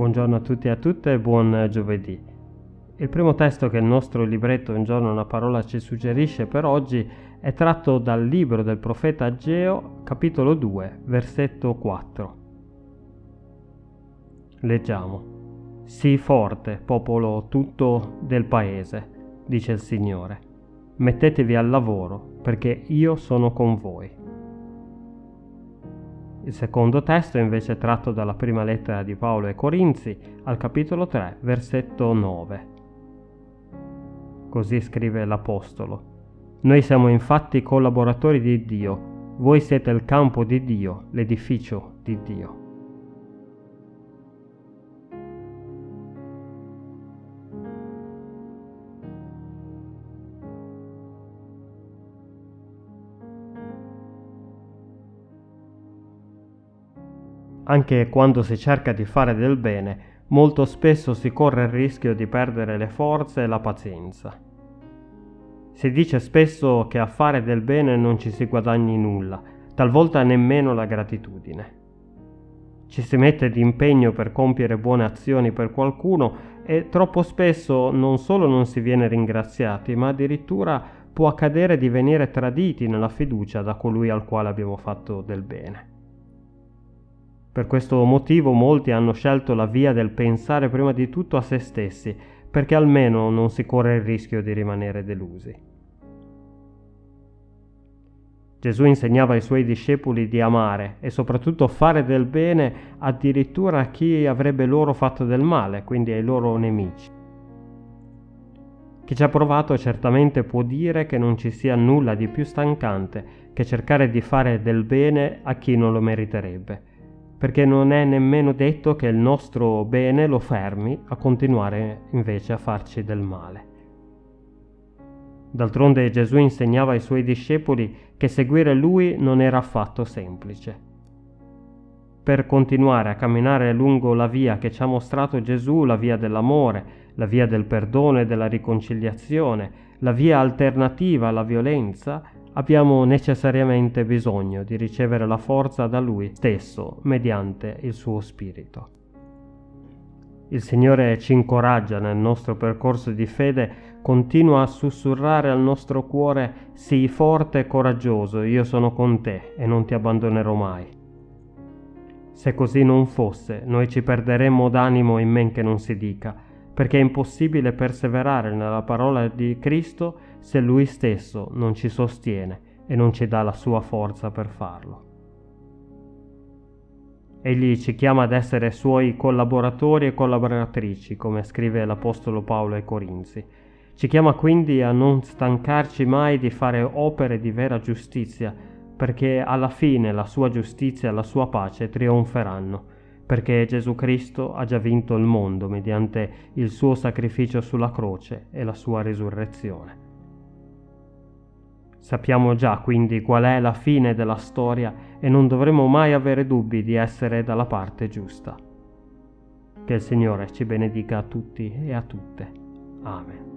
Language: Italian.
Buongiorno a tutti e a tutte e buon giovedì. Il primo testo che il nostro libretto Un giorno una parola ci suggerisce per oggi è tratto dal libro del profeta Ageo, capitolo 2, versetto 4. Leggiamo. Sii forte, popolo tutto del paese, dice il Signore. Mettetevi al lavoro, perché io sono con voi. Il secondo testo è invece tratto dalla prima lettera di Paolo ai Corinzi, al capitolo 3, versetto 9. Così scrive l'Apostolo. Noi siamo infatti collaboratori di Dio, voi siete il campo di Dio, l'edificio di Dio. Anche quando si cerca di fare del bene, molto spesso si corre il rischio di perdere le forze e la pazienza. Si dice spesso che a fare del bene non ci si guadagni nulla, talvolta nemmeno la gratitudine. Ci si mette di impegno per compiere buone azioni per qualcuno e troppo spesso non solo non si viene ringraziati, ma addirittura può accadere di venire traditi nella fiducia da colui al quale abbiamo fatto del bene. Per questo motivo molti hanno scelto la via del pensare prima di tutto a se stessi, perché almeno non si corre il rischio di rimanere delusi. Gesù insegnava ai suoi discepoli di amare e soprattutto fare del bene addirittura a chi avrebbe loro fatto del male, quindi ai loro nemici. Chi ci ha provato certamente può dire che non ci sia nulla di più stancante che cercare di fare del bene a chi non lo meriterebbe perché non è nemmeno detto che il nostro bene lo fermi a continuare invece a farci del male. D'altronde Gesù insegnava ai suoi discepoli che seguire lui non era affatto semplice. Per continuare a camminare lungo la via che ci ha mostrato Gesù, la via dell'amore, la via del perdono e della riconciliazione, la via alternativa alla violenza, abbiamo necessariamente bisogno di ricevere la forza da Lui stesso mediante il suo Spirito. Il Signore ci incoraggia nel nostro percorso di fede, continua a sussurrare al nostro cuore, sii forte e coraggioso, io sono con te e non ti abbandonerò mai. Se così non fosse, noi ci perderemmo d'animo in men che non si dica, perché è impossibile perseverare nella parola di Cristo se Lui stesso non ci sostiene e non ci dà la sua forza per farlo. Egli ci chiama ad essere suoi collaboratori e collaboratrici, come scrive l'Apostolo Paolo ai Corinzi. Ci chiama quindi a non stancarci mai di fare opere di vera giustizia, perché alla fine la sua giustizia e la sua pace trionferanno perché Gesù Cristo ha già vinto il mondo mediante il suo sacrificio sulla croce e la sua risurrezione. Sappiamo già quindi qual è la fine della storia e non dovremo mai avere dubbi di essere dalla parte giusta. Che il Signore ci benedica a tutti e a tutte. Amen.